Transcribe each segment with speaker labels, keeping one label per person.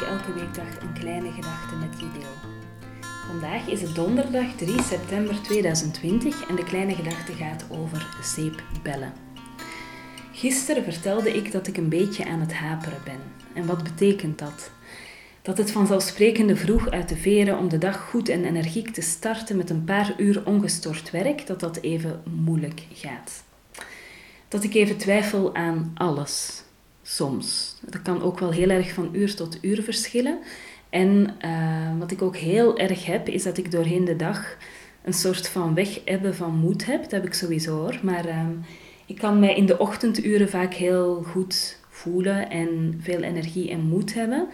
Speaker 1: ik elke weekdag een kleine gedachte met je deel. Vandaag is het donderdag 3 september 2020 en de kleine gedachte gaat over zeepbellen. Gisteren vertelde ik dat ik een beetje aan het haperen ben. En wat betekent dat? Dat het vanzelfsprekende vroeg uit de veren om de dag goed en energiek te starten met een paar uur ongestoord werk, dat dat even moeilijk gaat dat ik even twijfel aan alles. Soms. Dat kan ook wel heel erg van uur tot uur verschillen. En uh, wat ik ook heel erg heb, is dat ik doorheen de dag een soort van wegebben van moed heb. Dat heb ik sowieso hoor. Maar uh, ik kan mij in de ochtenduren vaak heel goed voelen en veel energie en moed hebben.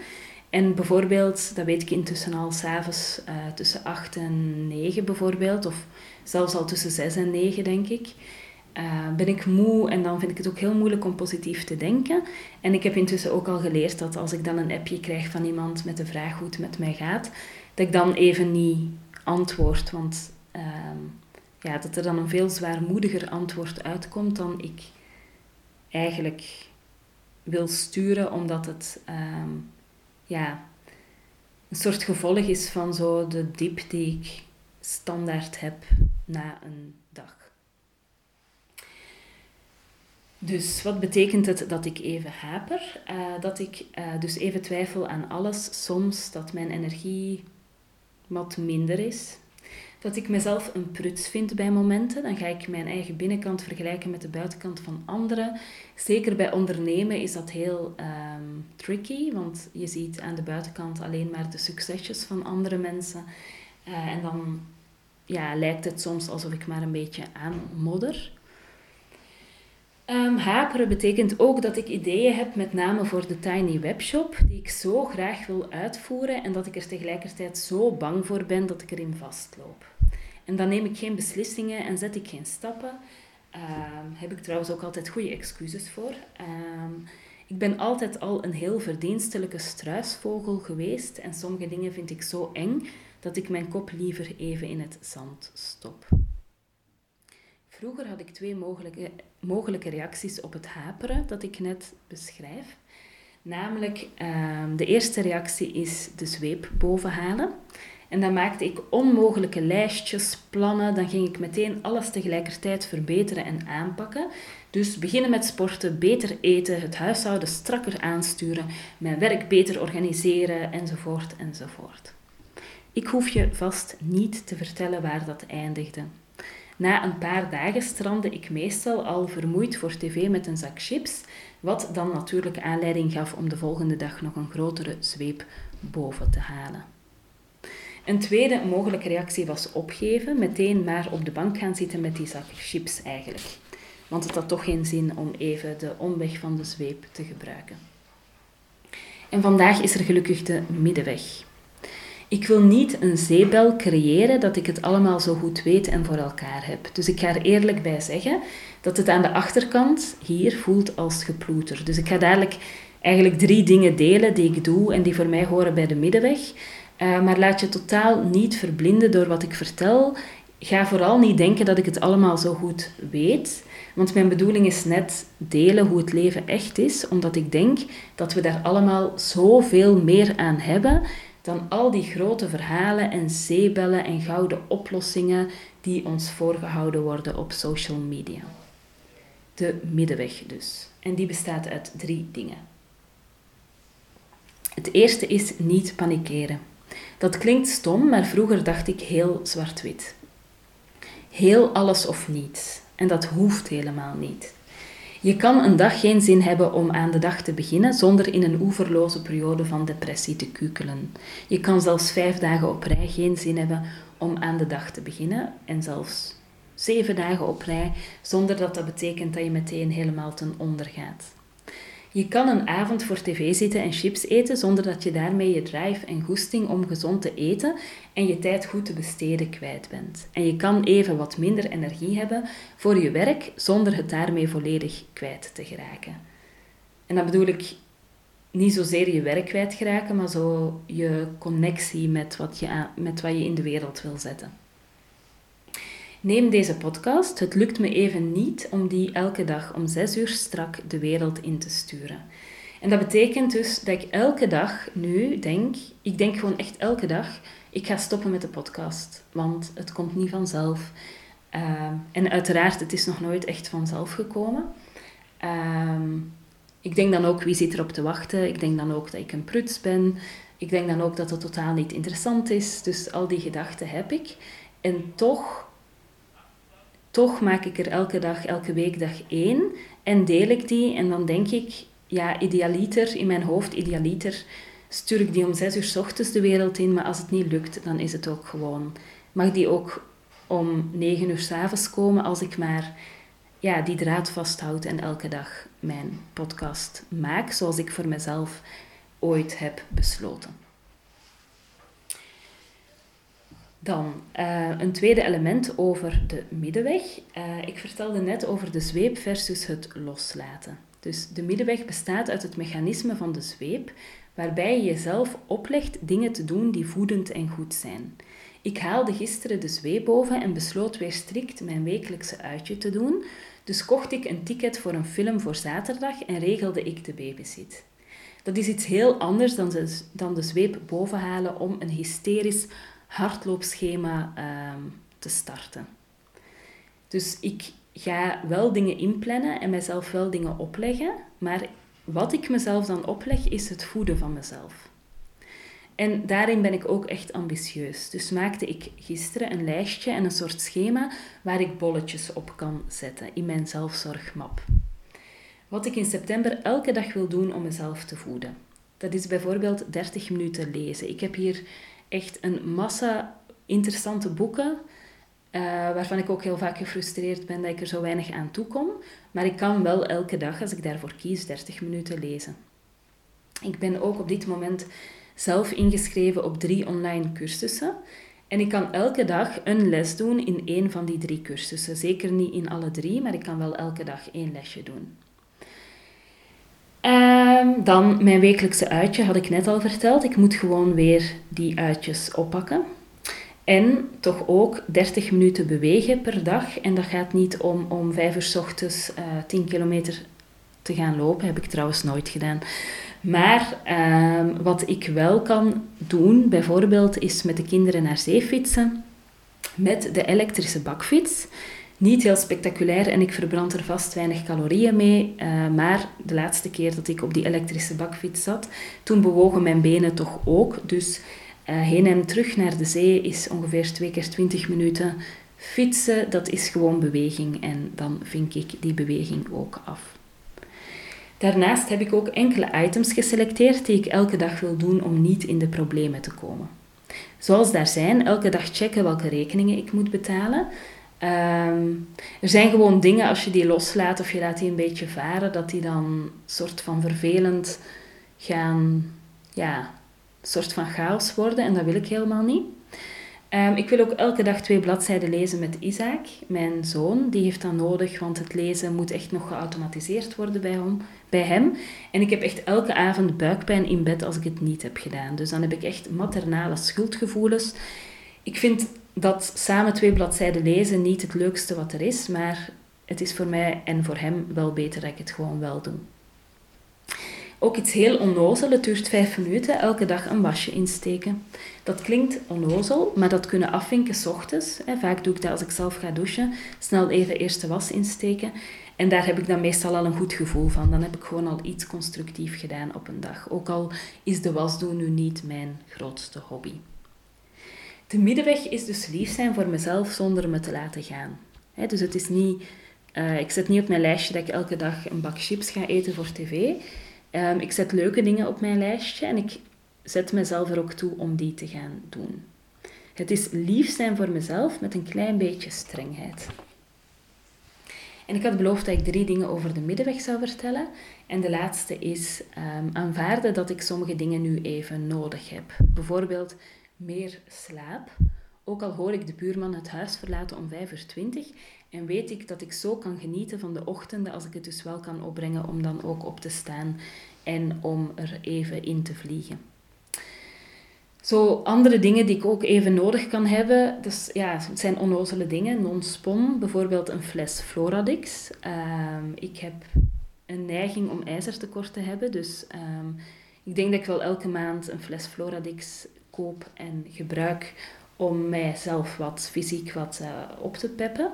Speaker 1: En bijvoorbeeld, dat weet ik intussen al, s'avonds uh, tussen 8 en 9 bijvoorbeeld, of zelfs al tussen 6 en 9 denk ik. Uh, ben ik moe en dan vind ik het ook heel moeilijk om positief te denken. En ik heb intussen ook al geleerd dat als ik dan een appje krijg van iemand met de vraag hoe het met mij gaat, dat ik dan even niet antwoord. Want uh, ja, dat er dan een veel zwaarmoediger antwoord uitkomt dan ik eigenlijk wil sturen, omdat het uh, ja, een soort gevolg is van zo de diep die ik standaard heb na een dag. Dus wat betekent het dat ik even haper? Uh, dat ik uh, dus even twijfel aan alles. Soms dat mijn energie wat minder is. Dat ik mezelf een pruts vind bij momenten. Dan ga ik mijn eigen binnenkant vergelijken met de buitenkant van anderen. Zeker bij ondernemen is dat heel um, tricky. Want je ziet aan de buitenkant alleen maar de succesjes van andere mensen. Uh, en dan ja, lijkt het soms alsof ik maar een beetje aanmodder. Um, betekent ook dat ik ideeën heb, met name voor de Tiny Webshop, die ik zo graag wil uitvoeren en dat ik er tegelijkertijd zo bang voor ben dat ik erin vastloop. En dan neem ik geen beslissingen en zet ik geen stappen. Um, heb ik trouwens ook altijd goede excuses voor. Um, ik ben altijd al een heel verdienstelijke struisvogel geweest en sommige dingen vind ik zo eng dat ik mijn kop liever even in het zand stop. Vroeger had ik twee mogelijke, mogelijke reacties op het haperen dat ik net beschrijf. Namelijk, uh, de eerste reactie is de zweep bovenhalen. En dan maakte ik onmogelijke lijstjes, plannen. Dan ging ik meteen alles tegelijkertijd verbeteren en aanpakken. Dus beginnen met sporten, beter eten, het huishouden strakker aansturen, mijn werk beter organiseren, enzovoort, enzovoort. Ik hoef je vast niet te vertellen waar dat eindigde. Na een paar dagen strandde ik meestal al vermoeid voor tv met een zak chips, wat dan natuurlijk aanleiding gaf om de volgende dag nog een grotere zweep boven te halen. Een tweede mogelijke reactie was opgeven, meteen maar op de bank gaan zitten met die zak chips eigenlijk. Want het had toch geen zin om even de omweg van de zweep te gebruiken. En vandaag is er gelukkig de middenweg. Ik wil niet een zeebel creëren dat ik het allemaal zo goed weet en voor elkaar heb. Dus ik ga er eerlijk bij zeggen dat het aan de achterkant hier voelt als geploeter. Dus ik ga dadelijk eigenlijk drie dingen delen die ik doe en die voor mij horen bij de middenweg. Uh, maar laat je totaal niet verblinden door wat ik vertel. Ga vooral niet denken dat ik het allemaal zo goed weet. Want mijn bedoeling is net delen hoe het leven echt is, omdat ik denk dat we daar allemaal zoveel meer aan hebben dan al die grote verhalen en zeebellen en gouden oplossingen die ons voorgehouden worden op social media. De middenweg dus. En die bestaat uit drie dingen. Het eerste is niet panikeren. Dat klinkt stom, maar vroeger dacht ik heel zwart-wit. Heel alles of niets. En dat hoeft helemaal niet. Je kan een dag geen zin hebben om aan de dag te beginnen zonder in een oeverloze periode van depressie te kukelen. Je kan zelfs vijf dagen op rij geen zin hebben om aan de dag te beginnen en zelfs zeven dagen op rij zonder dat dat betekent dat je meteen helemaal ten onder gaat. Je kan een avond voor tv zitten en chips eten zonder dat je daarmee je drive en goesting om gezond te eten en je tijd goed te besteden kwijt bent. En je kan even wat minder energie hebben voor je werk zonder het daarmee volledig kwijt te geraken. En dat bedoel ik niet zozeer je werk kwijt geraken, maar zo je connectie met wat je, met wat je in de wereld wil zetten. Neem deze podcast. Het lukt me even niet om die elke dag om zes uur strak de wereld in te sturen. En dat betekent dus dat ik elke dag nu denk, ik denk gewoon echt elke dag, ik ga stoppen met de podcast. Want het komt niet vanzelf. Uh, en uiteraard, het is nog nooit echt vanzelf gekomen. Uh, ik denk dan ook, wie zit erop te wachten? Ik denk dan ook dat ik een pruts ben. Ik denk dan ook dat het totaal niet interessant is. Dus al die gedachten heb ik. En toch, toch maak ik er elke dag, elke week dag één. En deel ik die. En dan denk ik, ja, idealiter, in mijn hoofd, idealiter, stuur ik die om zes uur s ochtends de wereld in. Maar als het niet lukt, dan is het ook gewoon... Mag die ook om negen uur s avonds komen als ik maar ja, die draad vasthoud en elke dag mijn podcast maak zoals ik voor mezelf ooit heb besloten. Dan uh, een tweede element over de middenweg. Uh, ik vertelde net over de zweep versus het loslaten. Dus de middenweg bestaat uit het mechanisme van de zweep, waarbij je jezelf oplegt dingen te doen die voedend en goed zijn. Ik haalde gisteren de zweep boven en besloot weer strikt mijn wekelijkse uitje te doen, dus kocht ik een ticket voor een film voor zaterdag en regelde ik de babysit. Dat is iets heel anders dan de, dan de zweep bovenhalen om een hysterisch hardloopschema uh, te starten. Dus ik ga wel dingen inplannen en mezelf wel dingen opleggen, maar wat ik mezelf dan opleg is het voeden van mezelf. En daarin ben ik ook echt ambitieus. Dus maakte ik gisteren een lijstje en een soort schema waar ik bolletjes op kan zetten in mijn zelfzorgmap. Wat ik in september elke dag wil doen om mezelf te voeden. Dat is bijvoorbeeld 30 minuten lezen. Ik heb hier echt een massa interessante boeken, uh, waarvan ik ook heel vaak gefrustreerd ben dat ik er zo weinig aan toe kom. Maar ik kan wel elke dag, als ik daarvoor kies, 30 minuten lezen. Ik ben ook op dit moment zelf ingeschreven op drie online cursussen. En ik kan elke dag een les doen in één van die drie cursussen. Zeker niet in alle drie, maar ik kan wel elke dag één lesje doen. Um, dan mijn wekelijkse uitje had ik net al verteld. Ik moet gewoon weer die uitjes oppakken. En toch ook 30 minuten bewegen per dag. En dat gaat niet om om 5 uur s ochtends uh, eh, 10 kilometer te gaan lopen. Heb ik trouwens nooit gedaan. Maar ehm, wat ik wel kan doen, bijvoorbeeld, is met de kinderen naar zee fietsen met de elektrische bakfiets. Niet heel spectaculair en ik verbrand er vast weinig calorieën mee. Uh, maar de laatste keer dat ik op die elektrische bakfiets zat, toen bewogen mijn benen toch ook. Dus uh, heen en terug naar de zee is ongeveer twee keer 20 minuten fietsen. Dat is gewoon beweging en dan vink ik die beweging ook af. Daarnaast heb ik ook enkele items geselecteerd die ik elke dag wil doen om niet in de problemen te komen. Zoals daar zijn, elke dag checken welke rekeningen ik moet betalen. Ehm, er zijn gewoon dingen, als je die loslaat of je laat die een beetje varen, dat die dan soort van vervelend gaan, ja, soort van chaos worden. En dat wil ik helemaal niet. Um, ik wil ook elke dag twee bladzijden lezen met Isaac, mijn zoon. Die heeft dat nodig, want het lezen moet echt nog geautomatiseerd worden bij hem, bij hem. En ik heb echt elke avond buikpijn in bed als ik het niet heb gedaan. Dus dan heb ik echt maternale schuldgevoelens. Ik vind dat samen twee bladzijden lezen niet het leukste wat er is, maar het is voor mij en voor hem wel beter dat ik het gewoon wel doe. Ook iets heel onnozel, het duurt vijf minuten, elke dag een wasje insteken. Dat klinkt onnozel, maar dat kunnen afvinken s ochtends. Vaak doe ik dat als ik zelf ga douchen, snel even eerst de was insteken. En daar heb ik dan meestal al een goed gevoel van. Dan heb ik gewoon al iets constructief gedaan op een dag. Ook al is de was doen nu niet mijn grootste hobby. De middenweg is dus lief zijn voor mezelf zonder me te laten gaan. dus het is niet, uh, ik zet niet op mijn lijstje dat ik elke dag een bak chips ga eten voor tv. Um, ik zet leuke dingen op mijn lijstje en ik zet mezelf er ook toe om die te gaan doen. Het is lief zijn voor mezelf met een klein beetje strengheid. En ik had beloofd dat ik drie dingen over de middenweg zou vertellen. En de laatste is um, aanvaarden dat ik sommige dingen nu even nodig heb. Bijvoorbeeld meer slaap. Ook al hoor ik de buurman het huis verlaten om 5 uur 20 en weet ik dat ik zo kan genieten van de ochtenden als ik het dus wel kan opbrengen om dan ook op te staan en om er even in te vliegen. Zo andere dingen die ik ook even nodig kan hebben, dus ja, het zijn onnozele dingen. Non-spon, bijvoorbeeld een fles Floradix. Ehm, ik heb een neiging om ijzertekort te hebben, dus ehm, ik denk dat ik wel elke maand een fles Floradix koop en gebruik om mijzelf wat fysiek wat uh, op te peppen.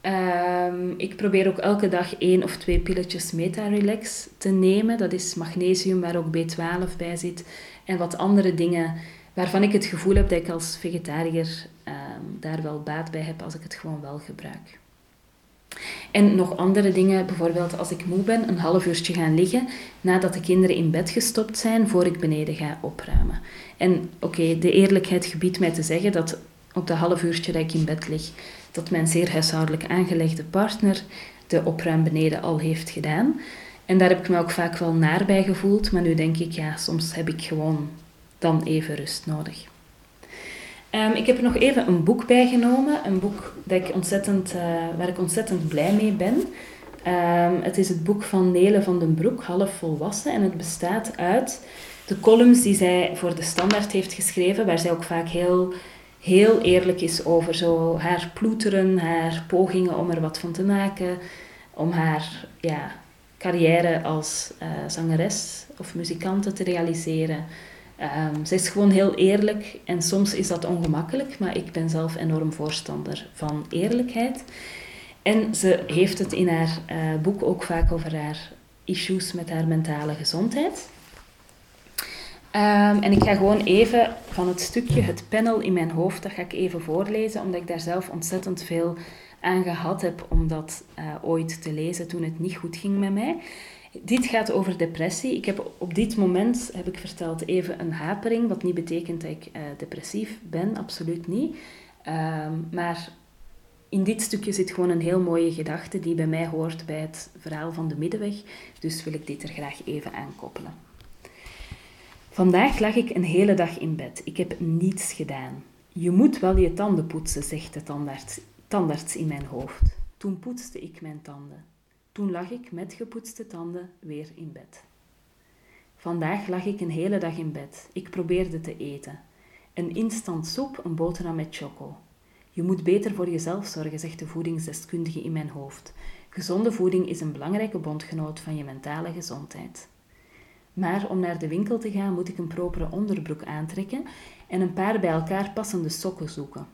Speaker 1: Ehm, ik probeer ook elke dag één of twee pilletjes Meta-Relax te nemen. Dat is magnesium waar ook B12 bij zit en wat andere dingen waarvan ik het gevoel heb dat ik als vegetariër um, daar wel baat bij heb als ik het gewoon wel gebruik. En nog andere dingen, bijvoorbeeld als ik moe ben, een half uurtje gaan liggen nadat de kinderen in bed gestopt zijn, voor ik beneden ga opruimen. En oké, de eerlijkheid gebiedt mij te zeggen dat op dat half uurtje dat ik in bed lig, dat mijn zeer huishoudelijk aangelegde partner de opruim beneden al heeft gedaan. En daar heb ik me ook vaak wel naar bij gevoeld, maar nu denk ik, ja, soms heb ik gewoon dan even rust nodig. Um, ik heb er nog even een boek bij genomen, een boek dat ik ontzettend, uh, waar ik ontzettend blij mee ben. Um, het is het boek van Nele van den Broek, Half Volwassen, en het bestaat uit de columns die zij voor de Standaard heeft geschreven, waar zij ook vaak heel, heel eerlijk is over zo haar ploeteren, haar pogingen om er wat van te maken, om haar ja, carrière als uh, zangeres of muzikante te realiseren. Um, ze is gewoon heel eerlijk en soms is dat ongemakkelijk, maar ik ben zelf enorm voorstander van eerlijkheid. En ze heeft het in haar uh, boek ook vaak over haar issues met haar mentale gezondheid. Um, en ik ga gewoon even van het stukje, het panel in mijn hoofd, dat ga ik even voorlezen, omdat ik daar zelf ontzettend veel aan gehad heb om dat uh, ooit te lezen toen het niet goed ging met mij. Dit gaat over depressie. Ik heb op dit moment, heb ik verteld, even een hapering, wat niet betekent dat ik uh, depressief ben, absoluut niet. Um, maar in dit stukje zit gewoon een heel mooie gedachte die bij mij hoort bij het verhaal van de middenweg. Dus wil ik dit er graag even aankoppelen. Vandaag lag ik een hele dag in bed. Ik heb niets gedaan. Je moet wel je tanden poetsen, zegt de tandarts, tandarts in mijn hoofd. Toen poetste ik mijn tanden. Toen lag ik met gepoetste tanden weer in bed. Vandaag lag ik een hele dag in bed. Ik probeerde te eten. Een instant soep, een boterham met choco. Je moet beter voor jezelf zorgen, zegt de voedingsdeskundige in mijn hoofd. Gezonde voeding is een belangrijke bondgenoot van je mentale gezondheid. Maar om naar de winkel te gaan moet ik een propere onderbroek aantrekken en een paar bij elkaar passende sokken zoeken.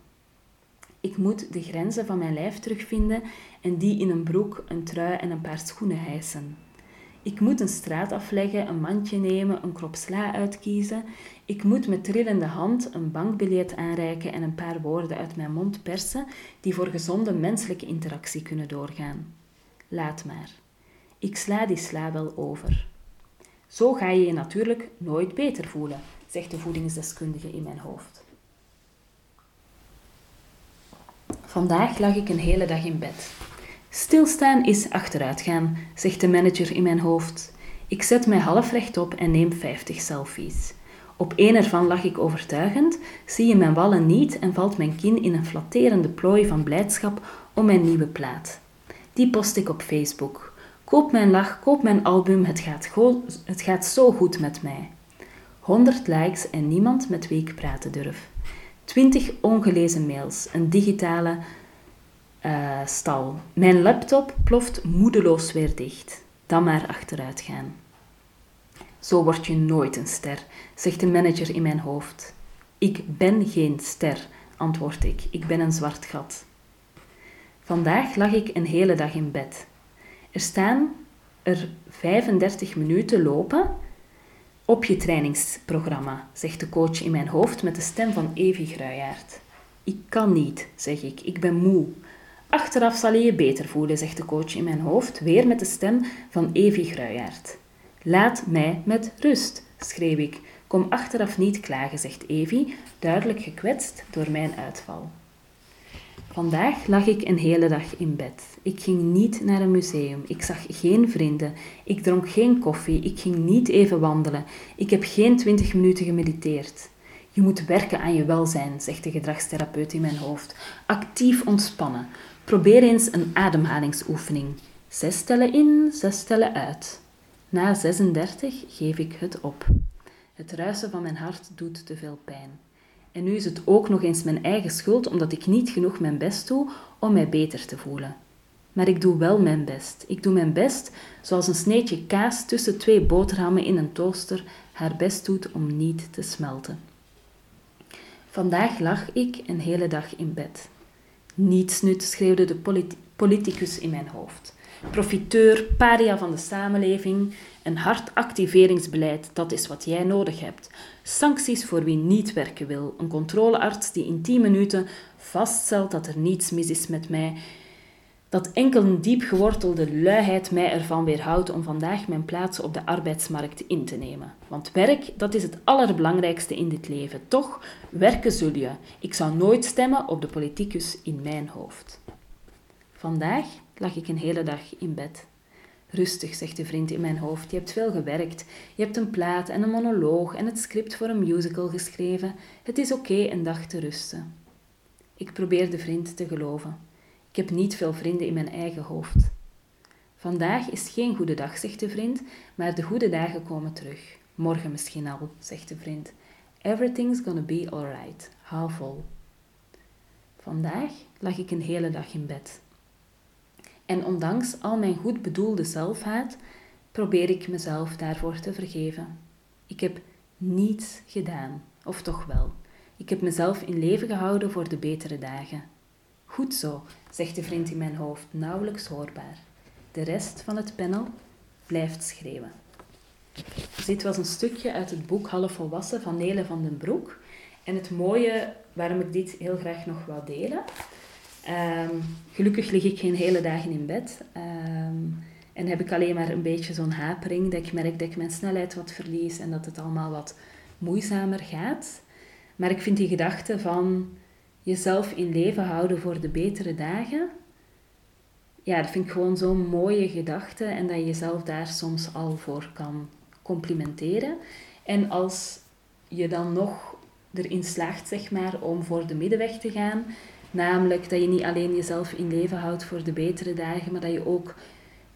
Speaker 1: Ik moet de grenzen van mijn lijf terugvinden en die in een broek, een trui en een paar schoenen hijsen. Ik moet een straat afleggen, een mandje nemen, een krop sla uitkiezen. Ik moet met trillende hand een bankbiljet aanreiken en een paar woorden uit mijn mond persen die voor gezonde menselijke interactie kunnen doorgaan. Laat maar. Ik sla die sla wel over. Zo ga je je natuurlijk nooit beter voelen, zegt de voedingsdeskundige in mijn hoofd. Vandaag lag ik een hele dag in bed. Stilstaan is achteruitgaan, zegt de manager in mijn hoofd. Ik zet mij half rechtop en neem 50 selfies. Op één ervan lag ik overtuigend, zie je mijn wallen niet en valt mijn kin in een flatterende plooi van blijdschap om mijn nieuwe plaat. Die post ik op Facebook. Koop mijn lach, koop mijn album, het gaat, het gaat zo goed met mij. 100 likes en niemand met wie ik praten durf. 20 ongelezen mails, een digitale uh, stal. Mijn laptop ploft moedeloos weer dicht. Dan maar achteruit gaan. Zo word je nooit een ster, zegt de manager in mijn hoofd. Ik ben geen ster, antwoord ik. Ik ben een zwart gat. Vandaag lag ik een hele dag in bed. Er staan er 35 minuten lopen op je trainingsprogramma, zegt de coach in mijn hoofd met de stem van Evie Gruijaert. Ik kan niet, zeg ik. Ik ben moe. Achteraf zal je je beter voelen, zegt de coach in mijn hoofd, weer met de stem van Evie Gruijaert. Laat mij met rust, schreeuw ik. Kom achteraf niet klagen, zegt Evie, duidelijk gekwetst door mijn uitval. Vandaag lag ik een hele dag in bed. Ik ging niet naar een museum. Ik zag geen vrienden. Ik dronk geen koffie. Ik ging niet even wandelen. Ik heb geen twintig minuten gemediteerd. Je moet werken aan je welzijn, zegt de gedragstherapeut in mijn hoofd. Actief ontspannen. Probeer eens een ademhalingsoefening. Zes tellen in, zes tellen uit. Na 36 geef ik het op. Het ruisen van mijn hart doet te veel pijn. En nu is het ook nog eens mijn eigen schuld omdat ik niet genoeg mijn best doe om mij beter te voelen. Maar ik doe wel mijn best. Ik doe mijn best zoals een sneetje kaas tussen twee boterhammen in een toaster haar best doet om niet te smelten. Vandaag lag ik een hele dag in bed. Niets nut, schreeuwde de politicus in mijn hoofd. Profiteur, paria van de samenleving, een hartactiveringsbeleid, dat is wat jij nodig hebt. Sancties voor wie niet werken wil, een controlearts die in 10 minuten vaststelt dat er niets mis is met mij dat enkel een diep gewortelde luiheid mij ervan weerhoudt om vandaag mijn plaats op de arbeidsmarkt in te nemen. Want werk, dat is het allerbelangrijkste in dit leven. Toch, werken zul je. Ik zou nooit stemmen op de politicus in mijn hoofd. Vandaag lag ik een hele dag in bed. Rustig, zegt de vriend in mijn hoofd. Je hebt veel gewerkt. Je hebt een plaat en een monoloog en het script voor een musical geschreven. Het is oké een dag te rusten. Ik probeer de vriend te geloven. Ik heb niet veel vrienden in mijn eigen hoofd. Vandaag is geen goede dag, zegt de vriend, maar de goede dagen komen terug. Morgen misschien al, zegt de vriend. Everything's gonna be alright. Hou vol. Vandaag lag ik een hele dag in bed. En ondanks al mijn goed bedoelde zelfhaat, probeer ik mezelf daarvoor te vergeven. Ik heb niets gedaan, of toch wel. Ik heb mezelf in leven gehouden voor de betere dagen. Goed zo, zegt de vriend in mijn hoofd, nauwelijks hoorbaar. De rest van het panel blijft schreeuwen. dit was een stukje uit het boek Half Volwassen van Nele van den Broek. En het mooie waarom ik dit heel graag nog wil delen. Ehm, gelukkig lig ik geen hele dagen in bed. Ehm, en heb ik alleen maar een beetje zo'n hapering, dat ik merk dat ik mijn snelheid wat verlies en dat het allemaal wat moeizamer gaat. Maar ik vind die gedachte van jezelf in leven houden voor de betere dagen. Ja, dat vind ik gewoon zo'n mooie gedachte en dat je jezelf daar soms al voor kan complimenteren. En als je dan nog erin slaagt, zeg maar, om voor de middenweg te gaan, namelijk dat je niet alleen jezelf in leven houdt voor de betere dagen, maar dat je ook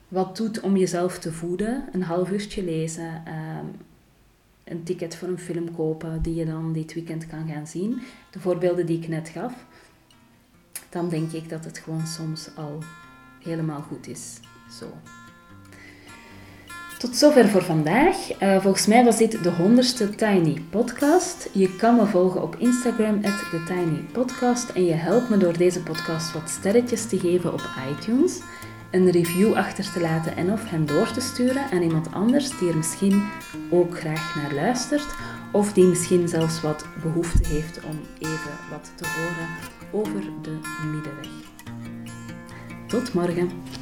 Speaker 1: wat doet om jezelf te voeden. Een half uurtje lezen, ehm, een ticket voor een film kopen die je dan dit weekend kan gaan zien. De voorbeelden die ik net gaf. Dan denk ik dat het gewoon soms al helemaal goed is. Zo. Tot zover voor vandaag. Uh, volgens mij was dit de honderdste Tiny Podcast. Je kan me volgen op Instagram, at Tiny Podcast. En je helpt me door deze podcast wat sterretjes te geven op iTunes een review achter te laten en of hem door te sturen aan iemand anders die er misschien ook graag naar luistert of die misschien zelfs wat behoefte heeft om even wat te horen over de middenweg. Tot morgen!